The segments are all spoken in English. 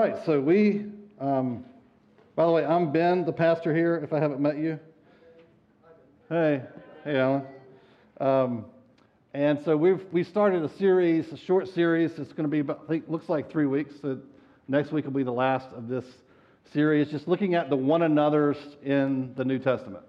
right, so we, um, by the way, I'm Ben, the pastor here, if I haven't met you. Hey, hey, Alan. Um, and so we've we started a series, a short series. It's going to be, about, I think, looks like three weeks. So next week will be the last of this series, just looking at the one another's in the New Testament.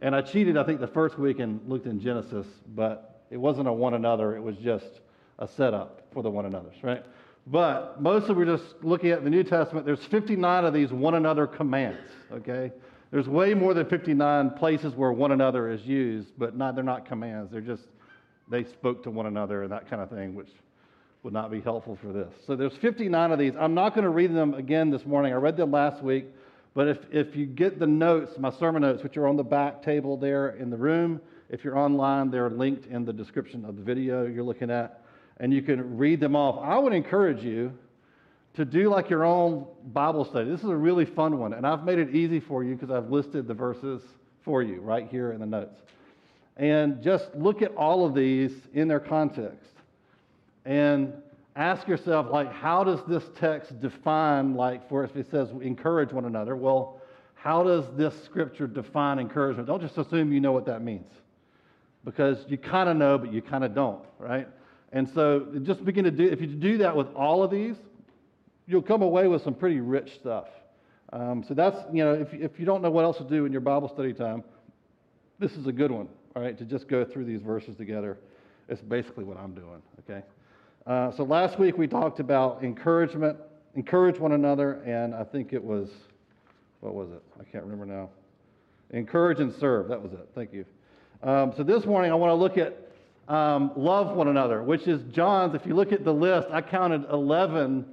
And I cheated, I think, the first week and looked in Genesis, but it wasn't a one another. It was just a setup for the one another's, right? But mostly we're just looking at the New Testament. There's 59 of these one another commands, okay? There's way more than 59 places where one another is used, but not, they're not commands. They're just, they spoke to one another and that kind of thing, which would not be helpful for this. So there's 59 of these. I'm not going to read them again this morning. I read them last week, but if, if you get the notes, my sermon notes, which are on the back table there in the room, if you're online, they're linked in the description of the video you're looking at and you can read them off. I would encourage you to do like your own Bible study. This is a really fun one, and I've made it easy for you because I've listed the verses for you right here in the notes. And just look at all of these in their context and ask yourself, like, how does this text define, like, for if it says encourage one another? Well, how does this scripture define encouragement? Don't just assume you know what that means because you kind of know, but you kind of don't, right? And so just begin to do, if you do that with all of these, you'll come away with some pretty rich stuff. Um, so that's, you know, if, if you don't know what else to do in your Bible study time, this is a good one, all right, to just go through these verses together. It's basically what I'm doing, okay? Uh, so last week we talked about encouragement, encourage one another, and I think it was, what was it? I can't remember now. Encourage and serve, that was it. Thank you. Um, so this morning I want to look at um, love one another, which is John's. If you look at the list, I counted 11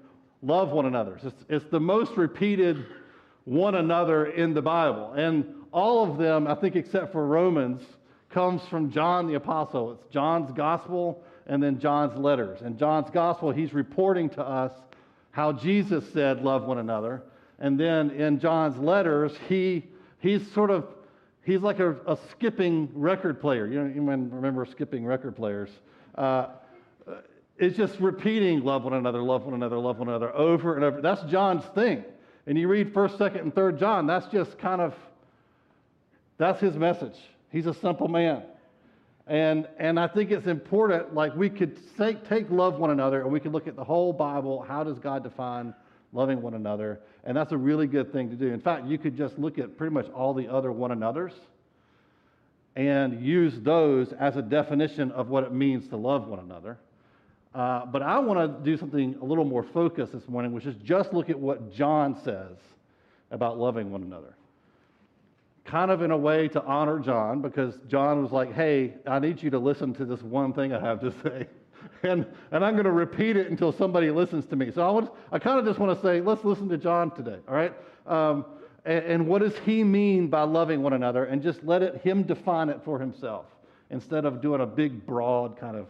love one another. It's, it's the most repeated one another in the Bible. And all of them, I think, except for Romans, comes from John the Apostle. It's John's gospel and then John's letters. And John's gospel, he's reporting to us how Jesus said, Love one another. And then in John's letters, he, he's sort of he's like a, a, skipping record player. You know, you remember skipping record players. Uh, it's just repeating love one another, love one another, love one another over and over. That's John's thing. And you read 1st, 2nd, and 3rd John, that's just kind of, that's his message. He's a simple man. And, and I think it's important, like we could take, take love one another and we could look at the whole Bible. How does God define loving one another. And that's a really good thing to do. In fact, you could just look at pretty much all the other one another's and use those as a definition of what it means to love one another. Uh, but I want to do something a little more focused this morning, which is just look at what John says about loving one another. Kind of in a way to honor John, because John was like, hey, I need you to listen to this one thing I have to say and, and I'm going to repeat it until somebody listens to me. So I, I kind of just want to say, let's listen to John today, all right? Um, and, and, what does he mean by loving one another? And just let it, him define it for himself instead of doing a big, broad kind of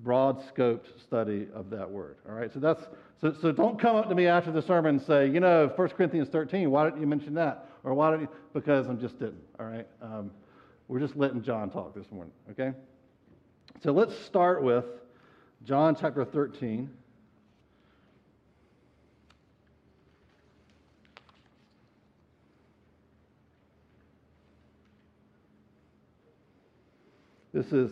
broad scoped study of that word, all right? So that's, so, so don't come up to me after the sermon and say, you know, 1 Corinthians 13, why didn't you mention that? Or why didn't you? Because I'm just didn't, all right? Um, we're just letting John talk this morning, okay? So let's start with John chapter 13. This is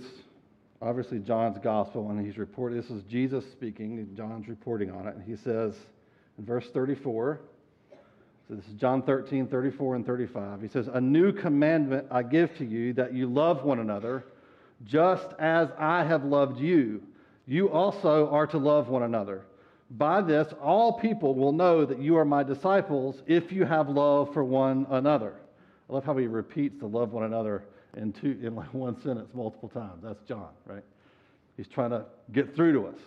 obviously John's gospel, and he's reporting. This is Jesus speaking, and John's reporting on it. And he says in verse 34, so this is John 13, 34, and 35. He says, A new commandment I give to you that you love one another, just as I have loved you you also are to love one another. By this, all people will know that you are my disciples if you have love for one another. I love how he repeats the love one another in, two, in like one sentence multiple times. That's John, right? He's trying to get through to us.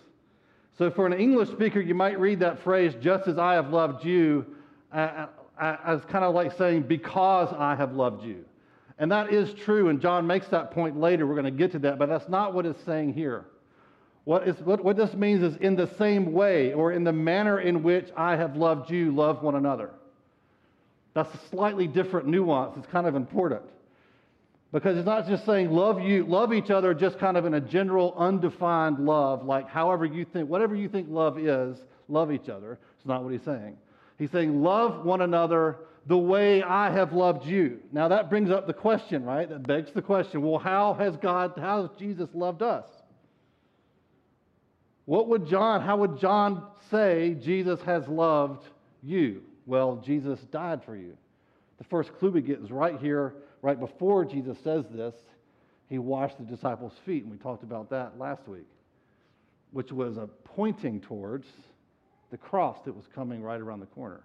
So, for an English speaker, you might read that phrase, just as I have loved you, as kind of like saying, because I have loved you. And that is true, and John makes that point later. We're going to get to that, but that's not what it's saying here. What, is, what, what this means is in the same way or in the manner in which I have loved you, love one another. That's a slightly different nuance. It's kind of important. Because it's not just saying love you, love each other just kind of in a general, undefined love, like however you think, whatever you think love is, love each other. It's not what he's saying. He's saying, Love one another the way I have loved you. Now that brings up the question, right? That begs the question well, how has God, how has Jesus loved us? What would John, how would John say Jesus has loved you? Well, Jesus died for you. The first clue we get is right here, right before Jesus says this. He washed the disciples' feet, and we talked about that last week, which was a pointing towards the cross that was coming right around the corner.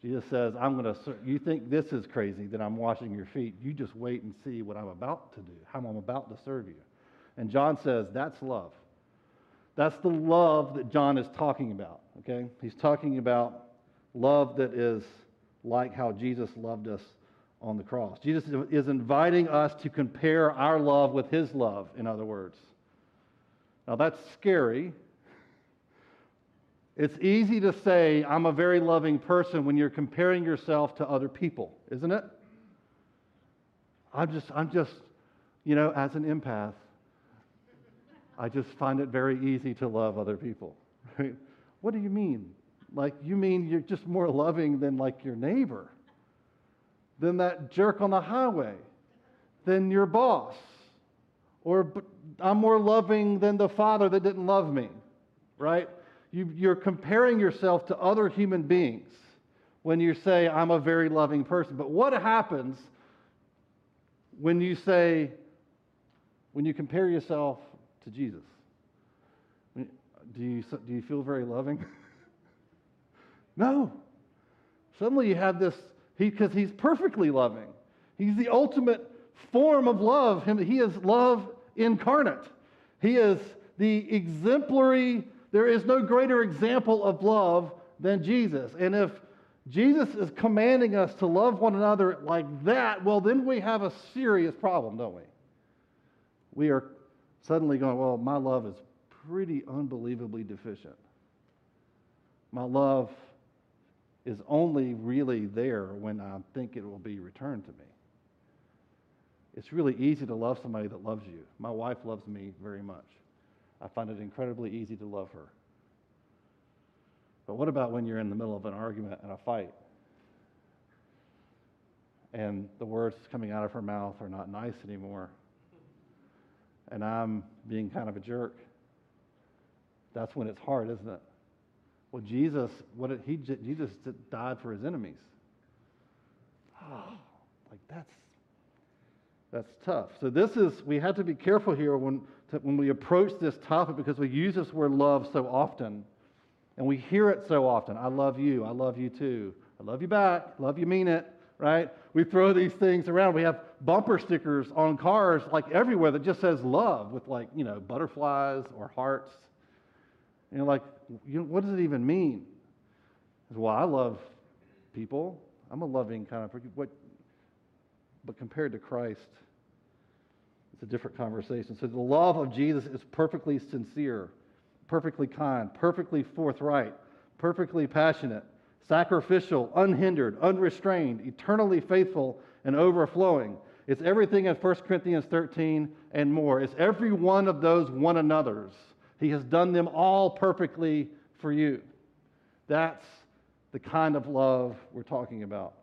Jesus says, I'm going to, you think this is crazy that I'm washing your feet. You just wait and see what I'm about to do, how I'm about to serve you. And John says, that's love. That's the love that John is talking about, okay? He's talking about love that is like how Jesus loved us on the cross. Jesus is inviting us to compare our love with his love, in other words. Now, that's scary it's easy to say, I'm a very loving person when you're comparing yourself to other people, isn't it? I'm just, I'm just, you know, as an empath, I just find it very easy to love other people. Right? What do you mean? Like, you mean you're just more loving than like your neighbor, than that jerk on the highway, than your boss, or I'm more loving than the father that didn't love me, right? you, you're comparing yourself to other human beings when you say, I'm a very loving person. But what happens when you say, when you compare yourself to Jesus? Do you, do you feel very loving? no. Suddenly you have this, because he, he's perfectly loving. He's the ultimate form of love. He is love incarnate. He is the exemplary there is no greater example of love than Jesus. And if Jesus is commanding us to love one another like that, well, then we have a serious problem, don't we? We are suddenly going, well, my love is pretty unbelievably deficient. My love is only really there when I think it will be returned to me. It's really easy to love somebody that loves you. My wife loves me very much. I find it incredibly easy to love her. But what about when you're in the middle of an argument and a fight? And the words coming out of her mouth are not nice anymore. And I'm being kind of a jerk. That's when it's hard, isn't it? Well, Jesus, what did he Jesus died for his enemies. Oh, like that's that's tough. So this is we have to be careful here when to, when we approach this topic because we use this word love so often and we hear it so often. I love you. I love you too. I love you back. Love you mean it, right? We throw these things around. We have bumper stickers on cars like everywhere that just says love with like, you know, butterflies or hearts. And like, you know, what does it even mean? Well, I love people. I'm a loving kind of what but compared to Christ, it's a different conversation. So the love of Jesus is perfectly sincere, perfectly kind, perfectly forthright, perfectly passionate, sacrificial, unhindered, unrestrained, eternally faithful, and overflowing. It's everything in 1 Corinthians 13 and more. It's every one of those one another's. He has done them all perfectly for you. That's the kind of love we're talking about.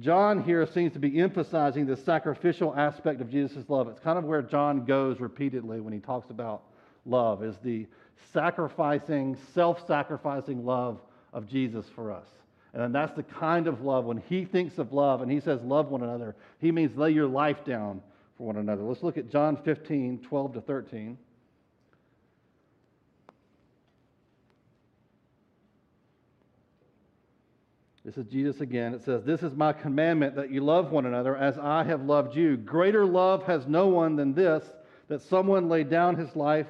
John here seems to be emphasizing the sacrificial aspect of Jesus' love. It's kind of where John goes repeatedly when he talks about love, is the sacrificing, self sacrificing love of Jesus for us. And that's the kind of love, when he thinks of love and he says love one another, he means lay your life down for one another. Let's look at John 15, 12 to 13. This is Jesus again. It says, This is my commandment that you love one another as I have loved you. Greater love has no one than this, that someone lay down his life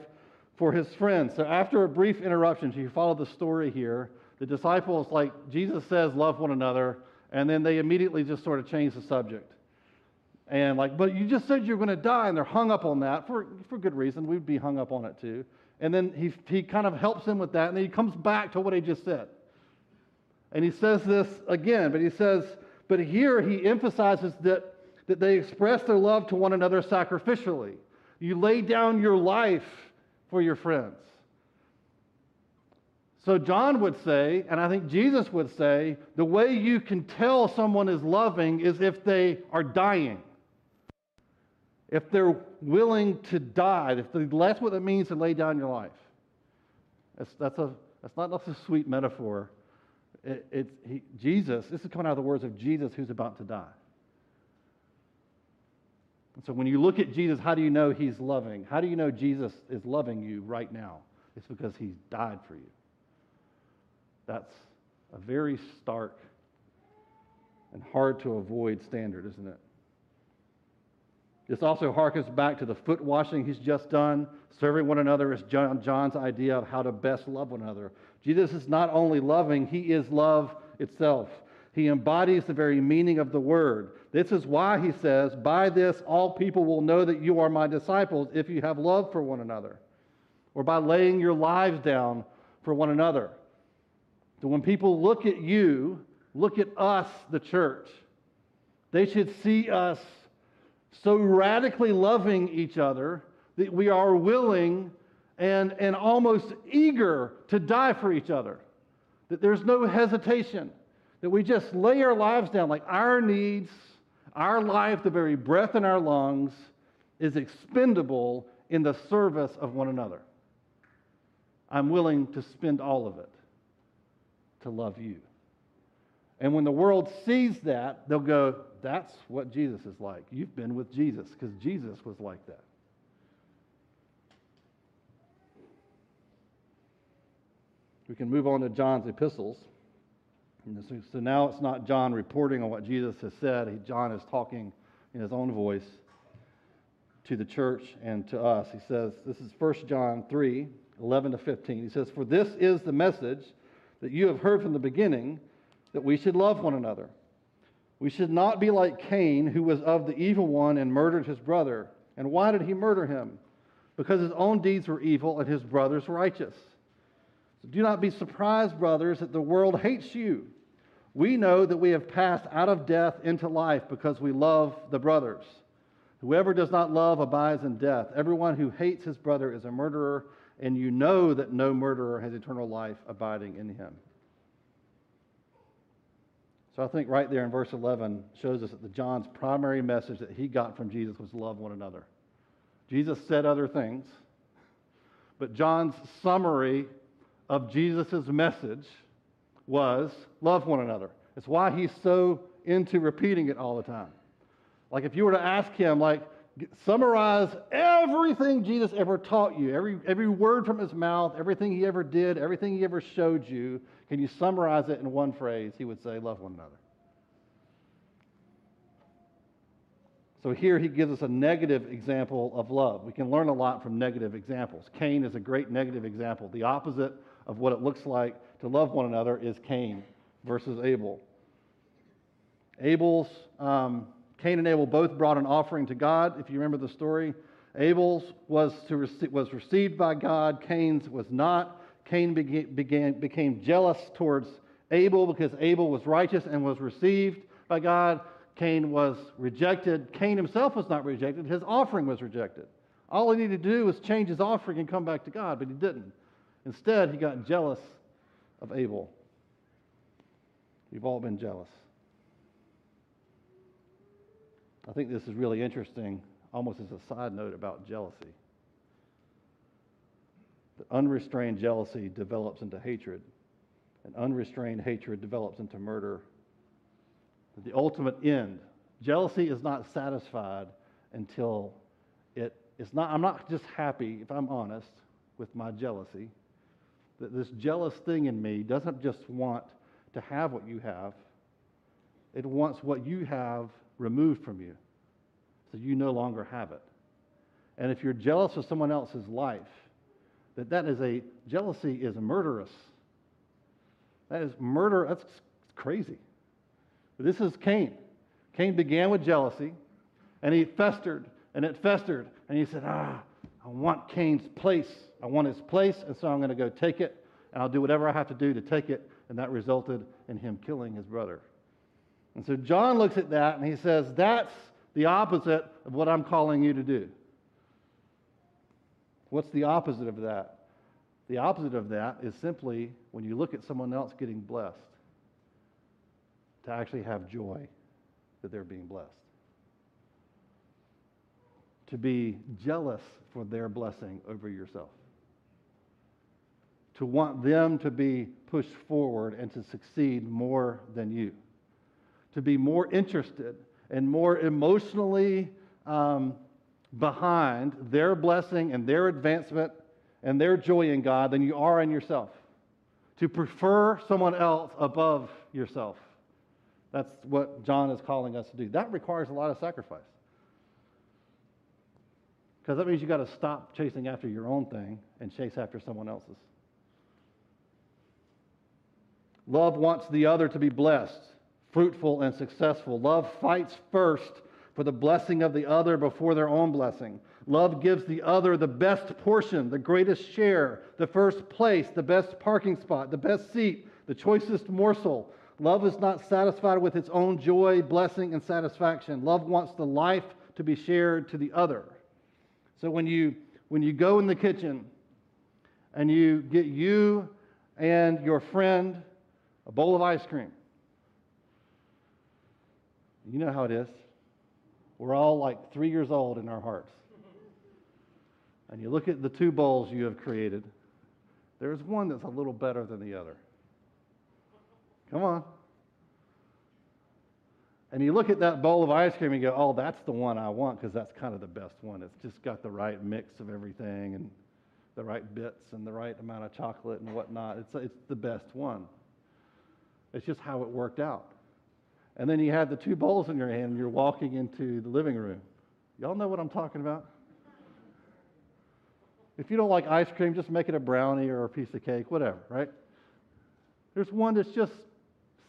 for his friends. So after a brief interruption, so you follow the story here, the disciples, like Jesus says, love one another, and then they immediately just sort of change the subject. And like, but you just said you're going to die, and they're hung up on that for, for good reason. We'd be hung up on it too. And then he, he kind of helps them with that, and then he comes back to what he just said. And he says this again, but he says, but here he emphasizes that, that they express their love to one another sacrificially. You lay down your life for your friends. So John would say, and I think Jesus would say, the way you can tell someone is loving is if they are dying. If they're willing to die, if they, that's what it means to lay down your life. That's, that's, a, that's not just a sweet metaphor. It, he, Jesus, this is coming out of the words of Jesus who's about to die. And so when you look at Jesus, how do you know he's loving? How do you know Jesus is loving you right now? It's because he's died for you. That's a very stark and hard to avoid standard, isn't it? This also harkens back to the foot washing he's just done. Serving one another is John, John's idea of how to best love one another. Jesus is not only loving, he is love itself. He embodies the very meaning of the word. This is why he says, By this all people will know that you are my disciples if you have love for one another, or by laying your lives down for one another. So when people look at you, look at us, the church, they should see us so radically loving each other that we are willing and, and almost eager to die for each other. That there's no hesitation, that we just lay our lives down like our needs, our life, the very breath in our lungs, is expendable in the service of one another. I'm willing to spend all of it to love you. And when the world sees that, they'll go, that's what Jesus is like. You've been with Jesus because Jesus was like that. We can move on to John's epistles. So now it's not John reporting on what Jesus has said. John is talking in his own voice to the church and to us. He says, this is 1 John 3 11 to 15. He says, For this is the message that you have heard from the beginning that we should love one another. We should not be like Cain, who was of the evil one and murdered his brother. And why did he murder him? Because his own deeds were evil and his brother's righteous. So do not be surprised, brothers, that the world hates you. We know that we have passed out of death into life because we love the brothers. Whoever does not love abides in death. Everyone who hates his brother is a murderer, and you know that no murderer has eternal life abiding in him. So I think right there in verse 11 shows us that the John's primary message that he got from Jesus was love one another. Jesus said other things, but John's summary of Jesus' message was love one another. It's why he's so into repeating it all the time. Like if you were to ask him, like, summarize everything Jesus ever taught you, every, every word from his mouth, everything he ever did, everything he ever showed you, can you summarize it in one phrase? He would say, Love one another. So here he gives us a negative example of love. We can learn a lot from negative examples. Cain is a great negative example. The opposite of what it looks like to love one another is Cain versus Abel. Abel's, um, Cain and Abel both brought an offering to God, if you remember the story. Abel's was, to rece- was received by God, Cain's was not. Cain began, began, became jealous towards Abel because Abel was righteous and was received by God. Cain was rejected. Cain himself was not rejected, his offering was rejected. All he needed to do was change his offering and come back to God, but he didn't. Instead, he got jealous of Abel. We've all been jealous. I think this is really interesting, almost as a side note about jealousy. That unrestrained jealousy develops into hatred, and unrestrained hatred develops into murder. The ultimate end. Jealousy is not satisfied until it is not. I'm not just happy, if I'm honest, with my jealousy. That this jealous thing in me doesn't just want to have what you have, it wants what you have removed from you so you no longer have it. And if you're jealous of someone else's life, that that is a jealousy is murderous. That is murder. That's crazy. This is Cain. Cain began with jealousy, and he festered, and it festered, and he said, "Ah, I want Cain's place. I want his place, and so I'm going to go take it, and I'll do whatever I have to do to take it." And that resulted in him killing his brother. And so John looks at that and he says, "That's the opposite of what I'm calling you to do." What's the opposite of that? The opposite of that is simply when you look at someone else getting blessed, to actually have joy that they're being blessed. To be jealous for their blessing over yourself. To want them to be pushed forward and to succeed more than you. To be more interested and more emotionally um, behind their blessing and their advancement and their joy in God than you are in yourself. To prefer someone else above yourself. That's what John is calling us to do. That requires a lot of sacrifice. Because that means you've got to stop chasing after your own thing and chase after someone else's. Love wants the other to be blessed, fruitful, and successful. Love fights first for the blessing of the other before their own blessing. Love gives the other the best portion, the greatest share, the first place, the best parking spot, the best seat, the choicest morsel. Love is not satisfied with its own joy, blessing, and satisfaction. Love wants the life to be shared to the other. So when you when you go in the kitchen and you get you and your friend a bowl of ice cream, you know how it is. We're all like three years old in our hearts. And you look at the two bowls you have created, there's one that's a little better than the other. Come on. And you look at that bowl of ice cream and you go, oh, that's the one I want because that's kind of the best one. It's just got the right mix of everything and the right bits and the right amount of chocolate and whatnot. It's, it's the best one. It's just how it worked out. And then you have the two bowls in your hand and you're walking into the living room. Y'all know what I'm talking about? If you don't like ice cream, just make it a brownie or a piece of cake, whatever, right? There's one that's just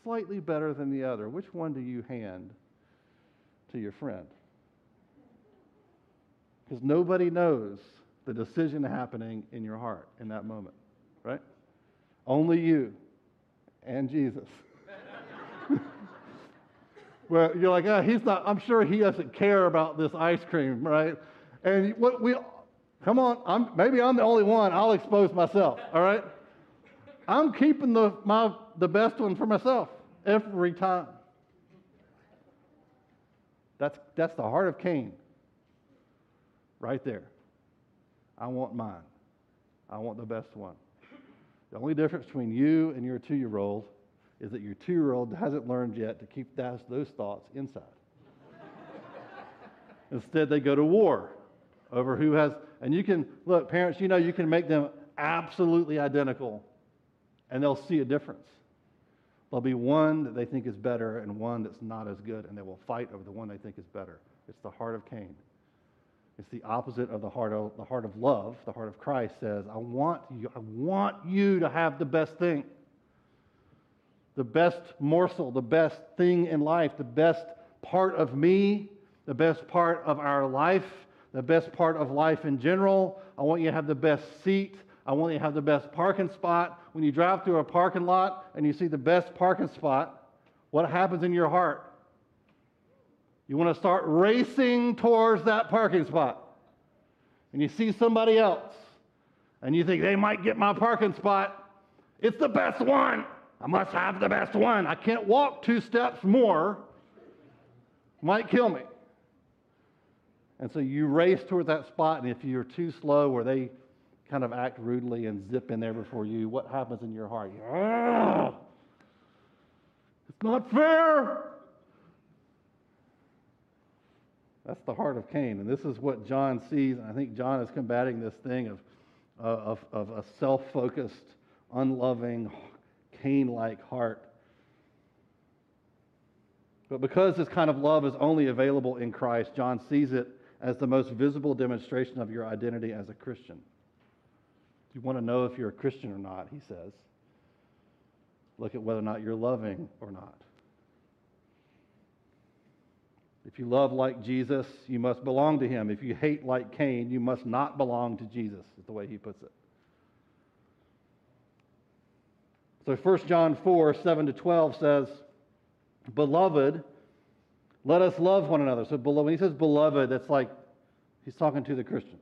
slightly better than the other. Which one do you hand to your friend? Because nobody knows the decision happening in your heart in that moment, right? Only you and Jesus. well, you're like, oh, he's not, I'm sure he doesn't care about this ice cream, right? And what we, come on, I'm, maybe I'm the only one. I'll expose myself, all right? I'm keeping the, my, the best one for myself every time. That's, that's the heart of Cain right there. I want mine. I want the best one. The only difference between you and your two year old is that your two year old hasn't learned yet to keep those, those thoughts inside. Instead, they go to war over who has, and you can, look, parents, you know, you can make them absolutely identical and they'll see a difference. There'll be one that they think is better and one that's not as good, and they will fight over the one they think is better. It's the heart of Cain. It's the opposite of the heart of the heart of love. The heart of Christ says, I want you, I want you to have the best thing. The best morsel, the best thing in life, the best part of me, the best part of our life, the best part of life in general. I want you to have the best seat. I want you to have the best parking spot. When you drive through a parking lot and you see the best parking spot, what happens in your heart? You want to start racing towards that parking spot. And you see somebody else and you think they might get my parking spot. It's the best one. I must have the best one. I can't walk two steps more. Might kill me. And so you race toward that spot, and if you're too slow or they kind of act rudely and zip in there before you, what happens in your heart? It's not fair. That's the heart of Cain. And this is what John sees. And I think John is combating this thing of, uh, of, of a self focused, unloving, Cain like heart. But because this kind of love is only available in Christ, John sees it as the most visible demonstration of your identity as a Christian. You want to know if you're a Christian or not, he says. Look at whether or not you're loving or not. If you love like Jesus, you must belong to him. If you hate like Cain, you must not belong to Jesus, is the way he puts it. So 1 John 4, 7 to 12 says, Beloved, let us love one another. So when he says beloved, that's like he's talking to the Christians?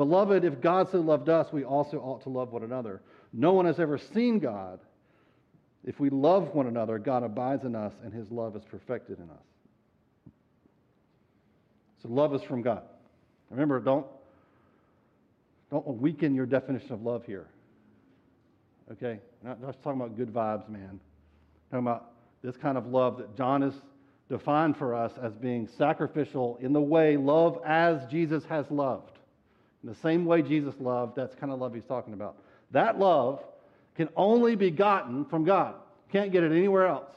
Beloved, if God so loved us, we also ought to love one another. No one has ever seen God. If we love one another, God abides in us, and his love is perfected in us. So love is from God. Remember, don't, don't weaken your definition of love here. Okay? Not just talking about good vibes, man. talking about this kind of love that John has defined for us as being sacrificial in the way love as Jesus has loved. In the same way Jesus loved, that's kind of love he's talking about. That love can only be gotten from God. Can't get it anywhere else.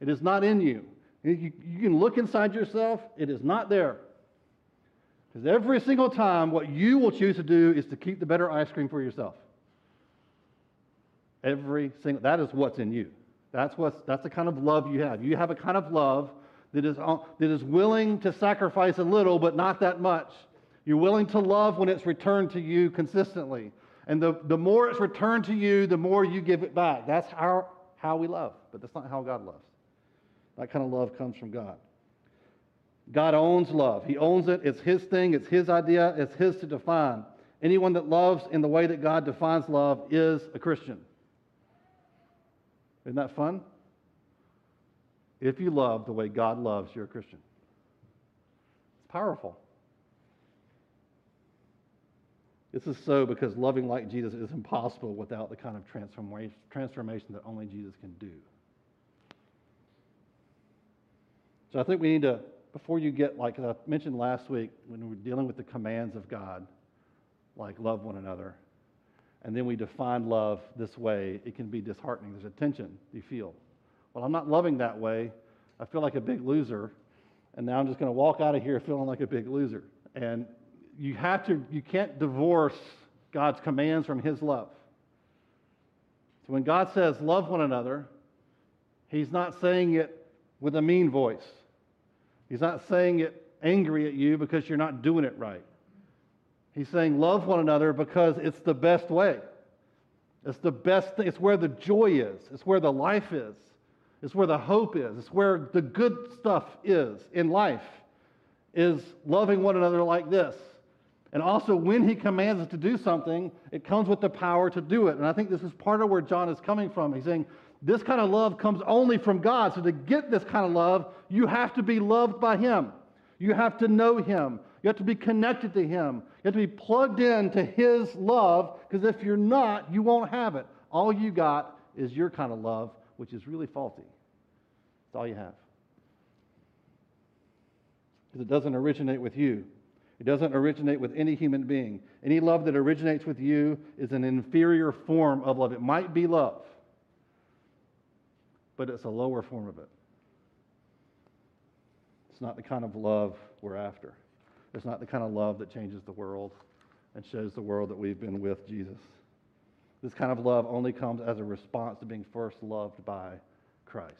It is not in you. You, you can look inside yourself, it is not there. Because every single time, what you will choose to do is to keep the better ice cream for yourself. Every single, that is what's in you. That's, what's, that's the kind of love you have. You have a kind of love that is, uh, that is willing to sacrifice a little, but not that much. You're willing to love when it's returned to you consistently. And the, the more it's returned to you, the more you give it back. That's how, how we love, but that's not how God loves. That kind of love comes from God. God owns love. He owns it. It's His thing, it's His idea, it's His to define. Anyone that loves in the way that God defines love is a Christian. Isn't that fun? If you love the way God loves, you're a Christian. It's powerful. This is so because loving like Jesus is impossible without the kind of transformation that only Jesus can do. So I think we need to before you get, like I mentioned last week, when we were dealing with the commands of God, like love one another, and then we define love this way, it can be disheartening. There's a tension you feel. Well, I'm not loving that way. I feel like a big loser, and now I'm just going to walk out of here feeling like a big loser. And you have to, you can't divorce God's commands from His love. So when God says love one another, He's not saying it with a mean voice. He's not saying it angry at you because you're not doing it right. He's saying love one another because it's the best way. It's the best thing. It's where the joy is. It's where the life is. It's where the hope is. It's where the good stuff is in life, is loving one another like this. And also, when he commands us to do something, it comes with the power to do it. And I think this is part of where John is coming from. He's saying, this kind of love comes only from God. So to get this kind of love, you have to be loved by Him. You have to know Him. You have to be connected to Him. You have to be plugged in to His love, because if you're not, you won't have it. All you got is your kind of love, which is really faulty. That's all you have. Because it doesn't originate with you. It doesn't originate with any human being. Any love that originates with you is an inferior form of love. It might be love, but it's a lower form of it. It's not the kind of love we're after. It's not the kind of love that changes the world and shows the world that we've been with Jesus. This kind of love only comes as a response to being first loved by Christ.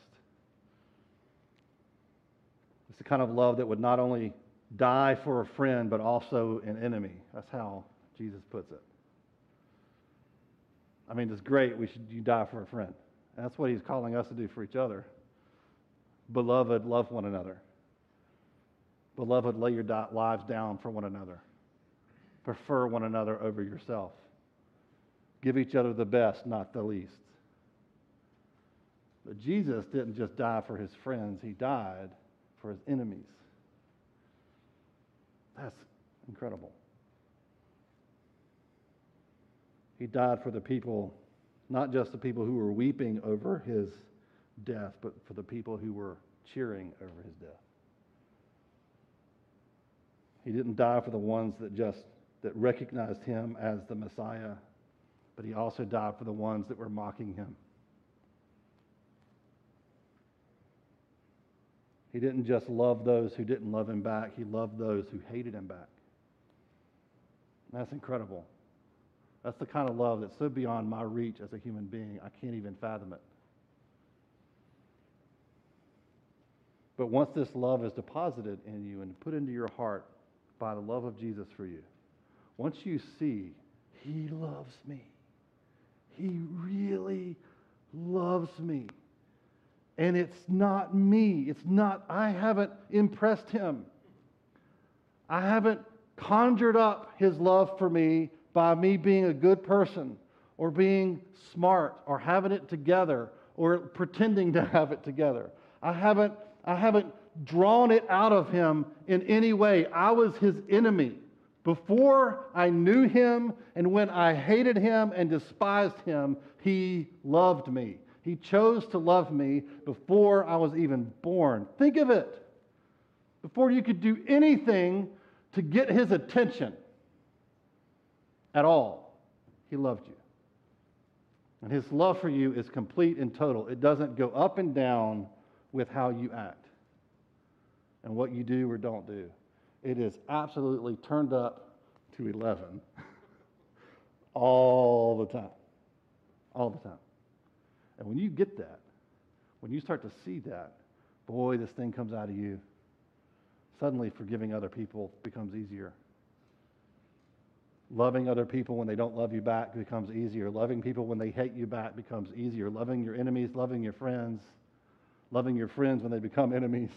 It's the kind of love that would not only die for a friend, but also an enemy. That's how Jesus puts it. I mean, it's great. We should you die for a friend. That's what he's calling us to do for each other. Beloved, love one another. Beloved, lay your lives down for one another. Prefer one another over yourself. Give each other the best, not the least. But Jesus didn't just die for his friends, he died for his enemies. That's incredible. He died for the people not just the people who were weeping over his death, but for the people who were cheering over his death. He didn't die for the ones that just that recognized him as the Messiah, but he also died for the ones that were mocking him. He didn't just love those who didn't love him back, he loved those who hated him back. That's incredible. That's the kind of love that's so beyond my reach as a human being, I can't even fathom it. But once this love is deposited in you and put into your heart by the love of Jesus for you, once you see, He loves me, He really loves me. And it's not me. It's not, I haven't impressed Him. I haven't conjured up His love for me by me being a good person or being smart or having it together or pretending to have it together. I haven't, I haven't drawn it out of him in any way. I was his enemy. Before I knew him and when I hated him and despised him, he loved me. He chose to love me before I was even born. Think of it. Before you could do anything to get his attention at all, he loved you. And his love for you is complete and total. It doesn't go up and down with how you act and what you do or don't do. It is absolutely turned up to 11 all the time. All the time. And when you get that, when you start to see that, boy, this thing comes out of you. Suddenly, forgiving other people becomes easier. Loving other people when they don't love you back becomes easier. Loving people when they hate you back becomes easier. Loving your enemies, loving your friends, loving your friends when they become enemies.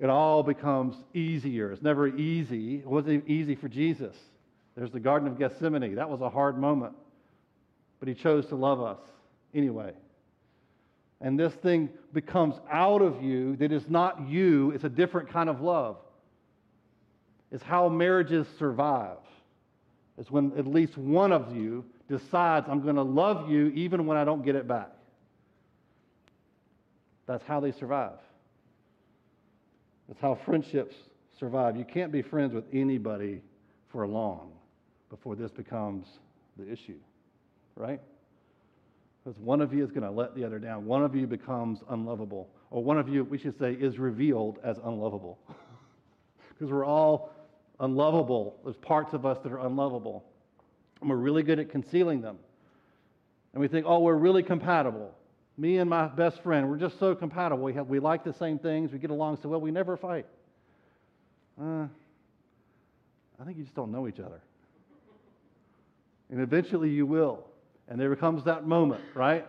It all becomes easier. It's never easy. It wasn't easy for Jesus. There's the Garden of Gethsemane. That was a hard moment. But he chose to love us anyway. And this thing becomes out of you that is not you, it's a different kind of love It's how marriages survive. It's when at least one of you decides, I'm going to love you even when I don't get it back. That's how they survive. That's how friendships survive. You can't be friends with anybody for long before this becomes the issue, right? Because one of you is going to let the other down. One of you becomes unlovable. Or one of you, we should say, is revealed as unlovable. Because we're all unlovable. There's parts of us that are unlovable. And we're really good at concealing them. And we think, oh, we're really compatible. Me and my best friend, we're just so compatible. We, have, we like the same things. We get along so well. We never fight. Uh, I think you just don't know each other. And eventually you will. And there comes that moment, right?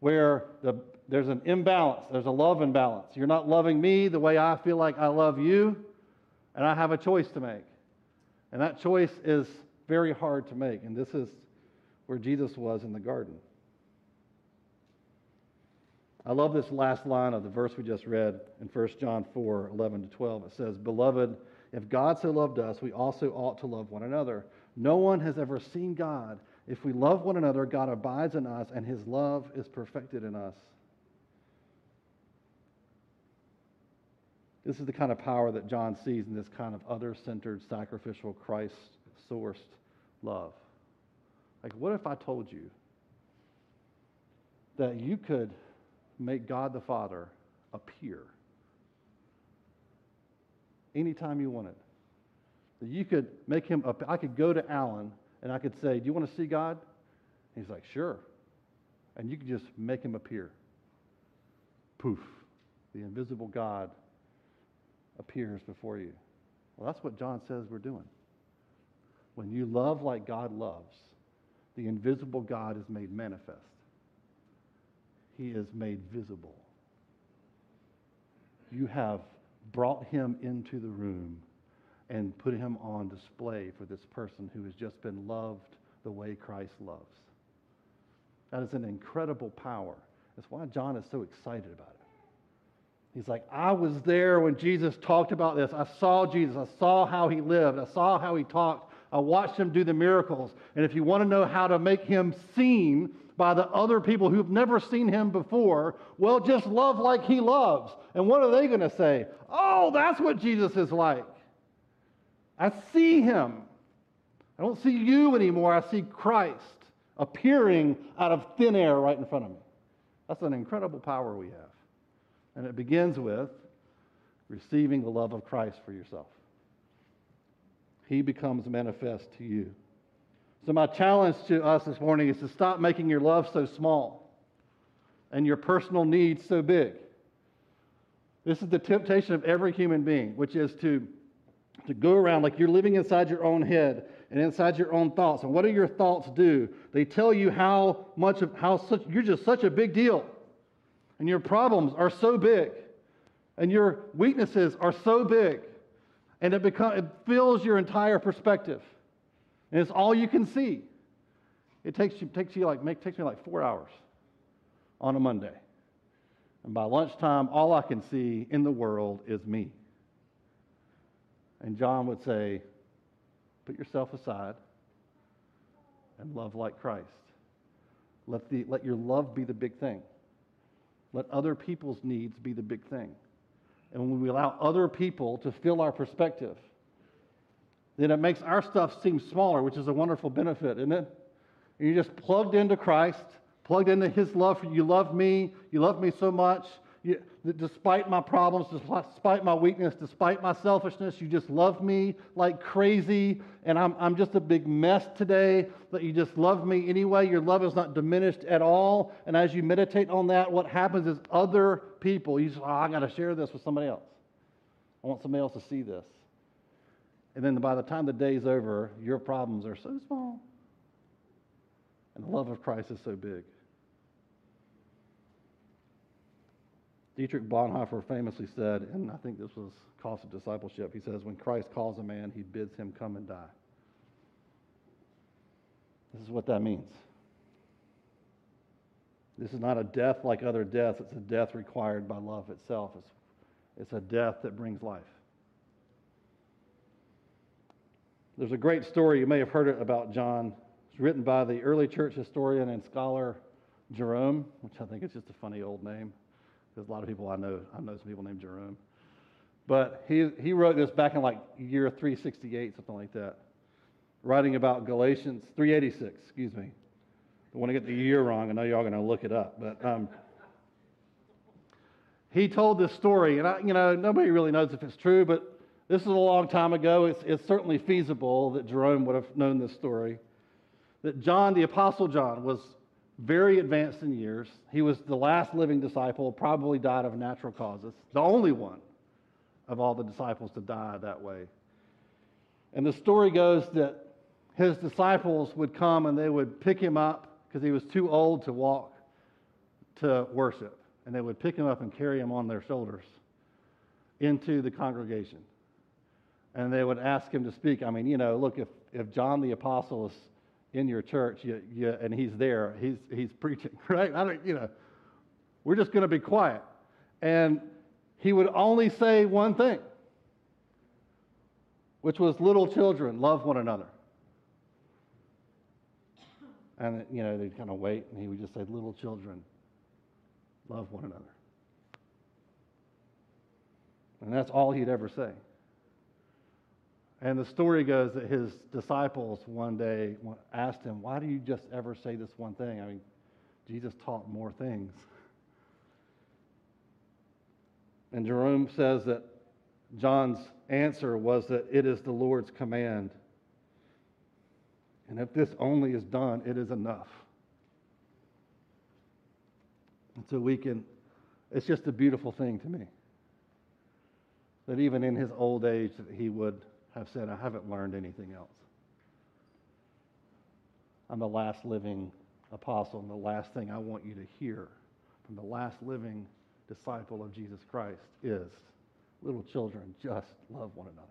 Where the, there's an imbalance, there's a love imbalance. You're not loving me the way I feel like I love you and I have a choice to make. And that choice is very hard to make. And this is where Jesus was in the garden. I love this last line of the verse we just read in 1 John 4 11 to 12. It says, Beloved, if God so loved us, we also ought to love one another. No one has ever seen God. If we love one another, God abides in us, and his love is perfected in us. This is the kind of power that John sees in this kind of other centered, sacrificial, Christ sourced love. Like, what if I told you that you could make God the Father appear anytime you wanted? That you could make him, I could go to Alan and I could say, Do you want to see God? He's like, Sure. And you could just make him appear. Poof. The invisible God appears before you. Well, that's what John says we're doing. When you love like God loves, the invisible God is made manifest. He is made visible. You have brought him into the room and put him on display for this person who has just been loved the way Christ loves. That is an incredible power. That's why John is so excited about it. He's like, I was there when Jesus talked about this. I saw Jesus. I saw how he lived. I saw how he talked. I watched him do the miracles. And if you want to know how to make him seen by the other people who've never seen him before, well, just love like he loves. And what are they going to say? Oh, that's what Jesus is like. I see him. I don't see you anymore. I see Christ appearing out of thin air right in front of me. That's an incredible power we have. And it begins with receiving the love of Christ for yourself. He becomes manifest to you. So, my challenge to us this morning is to stop making your love so small and your personal needs so big. This is the temptation of every human being, which is to, to go around like you're living inside your own head and inside your own thoughts. And what do your thoughts do? They tell you how much of how such you're just such a big deal. And your problems are so big. And your weaknesses are so big. And it becomes it fills your entire perspective. And it's all you can see. It takes you takes you like make, takes me like four hours on a Monday. And by lunchtime, all I can see in the world is me. And John would say, Put yourself aside and love like Christ. Let, the, let your love be the big thing. Let other people's needs be the big thing. And when we allow other people to fill our perspective, then it makes our stuff seem smaller, which is a wonderful benefit, isn't it? You're just plugged into Christ, plugged into His love. You love me. You love me so much. You, despite my problems, despite my weakness, despite my selfishness, you just love me like crazy. And I'm, I'm just a big mess today, but you just love me anyway. Your love is not diminished at all. And as you meditate on that, what happens is other people, you just, oh, I got to share this with somebody else. I want somebody else to see this. And then by the time the day's over, your problems are so small. And the love of Christ is so big. Dietrich Bonhoeffer famously said, and I think this was Cost of Discipleship, he says, When Christ calls a man, he bids him come and die. This is what that means. This is not a death like other deaths, it's a death required by love itself. It's, it's a death that brings life. There's a great story, you may have heard it about John. It's written by the early church historian and scholar Jerome, which I think is just a funny old name. There's a lot of people I know. I know some people named Jerome. But he, he wrote this back in like year 368, something like that, writing about Galatians, 386, excuse me. Don't want to get the year wrong. I know y'all going to look it up. But um, he told this story, and I, you know, nobody really knows if it's true, but this is a long time ago. It's, it's certainly feasible that Jerome would have known this story. That John, the Apostle John, was very advanced in years. He was the last living disciple, probably died of natural causes, the only one of all the disciples to die that way. And the story goes that his disciples would come and they would pick him up because he was too old to walk to worship. And they would pick him up and carry him on their shoulders into the congregation. And they would ask him to speak. I mean, you know, look, if, if John the Apostle is in your church you, you, and he's there, he's, he's preaching, right? I don't, you know, we're just going to be quiet. And he would only say one thing, which was little children, love one another. And, you know, they'd kind of wait, and he would just say, little children, love one another. And that's all he'd ever say. And the story goes that his disciples one day asked him, Why do you just ever say this one thing? I mean, Jesus taught more things. And Jerome says that John's answer was that it is the Lord's command. And if this only is done, it is enough. And so we can, it's just a beautiful thing to me. That even in his old age, that he would have said, I haven't learned anything else. I'm the last living apostle, and the last thing I want you to hear from the last living disciple of Jesus Christ is little children, just love one another.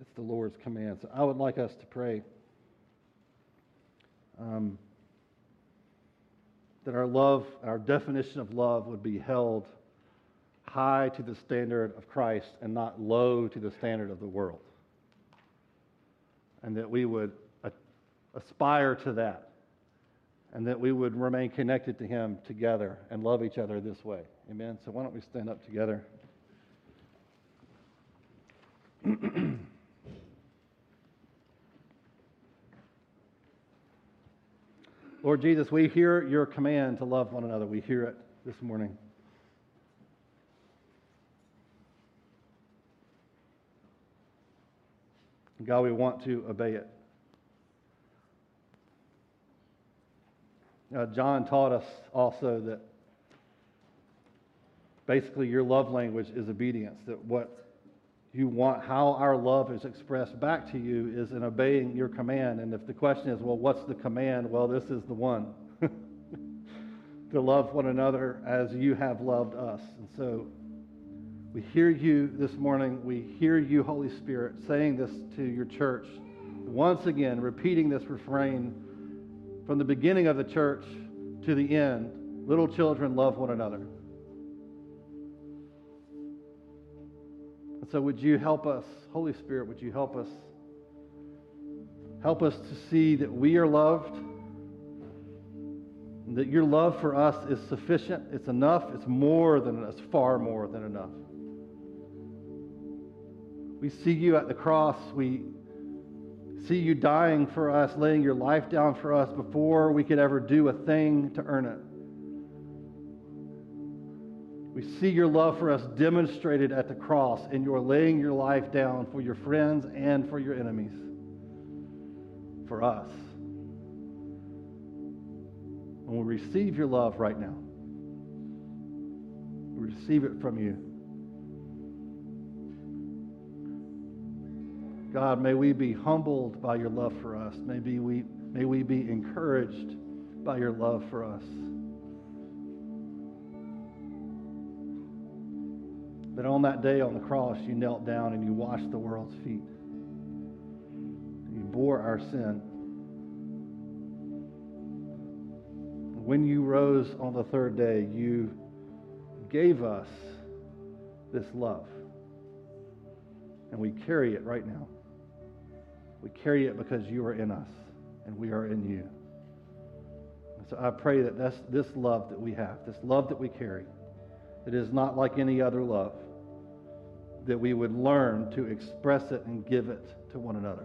It's the Lord's command. So I would like us to pray um, that our love, our definition of love, would be held high to the standard of Christ and not low to the standard of the world. And that we would aspire to that. And that we would remain connected to Him together and love each other this way. Amen. So why don't we stand up together? Lord Jesus, we hear your command to love one another. We hear it this morning. God, we want to obey it. Uh, John taught us also that basically your love language is obedience, that what you want, how our love is expressed back to you is in obeying your command. And if the question is, well, what's the command? Well, this is the one to love one another as you have loved us. And so we hear you this morning. We hear you, Holy Spirit, saying this to your church. Once again, repeating this refrain from the beginning of the church to the end little children love one another. And so, would you help us, Holy Spirit, would you help us? Help us to see that we are loved, that your love for us is sufficient, it's enough, it's more than, it's far more than enough. We see you at the cross. We see you dying for us, laying your life down for us before we could ever do a thing to earn it. We see your love for us demonstrated at the cross in your laying your life down for your friends and for your enemies, for us. And we receive your love right now. We receive it from you. God, may we be humbled by your love for us. Maybe we, may we be encouraged by your love for us. That on that day on the cross, you knelt down and you washed the world's feet. You bore our sin. When you rose on the third day, you gave us this love. And we carry it right now. We carry it because you are in us and we are in you. So I pray that that's, this love that we have, this love that we carry, it is not like any other love, that we would learn to express it and give it to one another.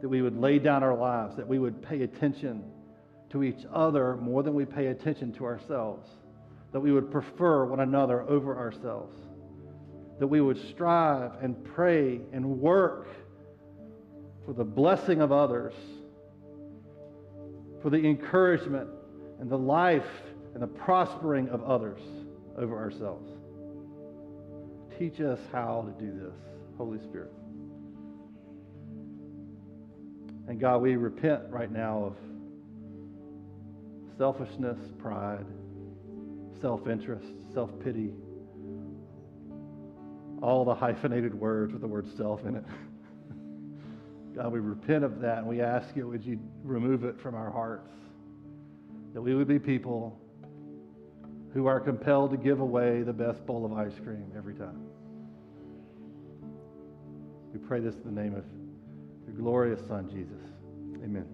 That we would lay down our lives, that we would pay attention to each other more than we pay attention to ourselves, that we would prefer one another over ourselves that we would strive and pray and work for the blessing of others, for the encouragement and the life and the prospering of others over ourselves. Teach us how to do this, Holy Spirit. And God, we repent right now of selfishness, pride, self interest, self pity all the hyphenated words with the word self in it. God, we repent of that and we ask you, would you remove it from our hearts? That we would be people who are compelled to give away the best bowl of ice cream every time. We pray this in the name of your glorious Son, Jesus. Amen.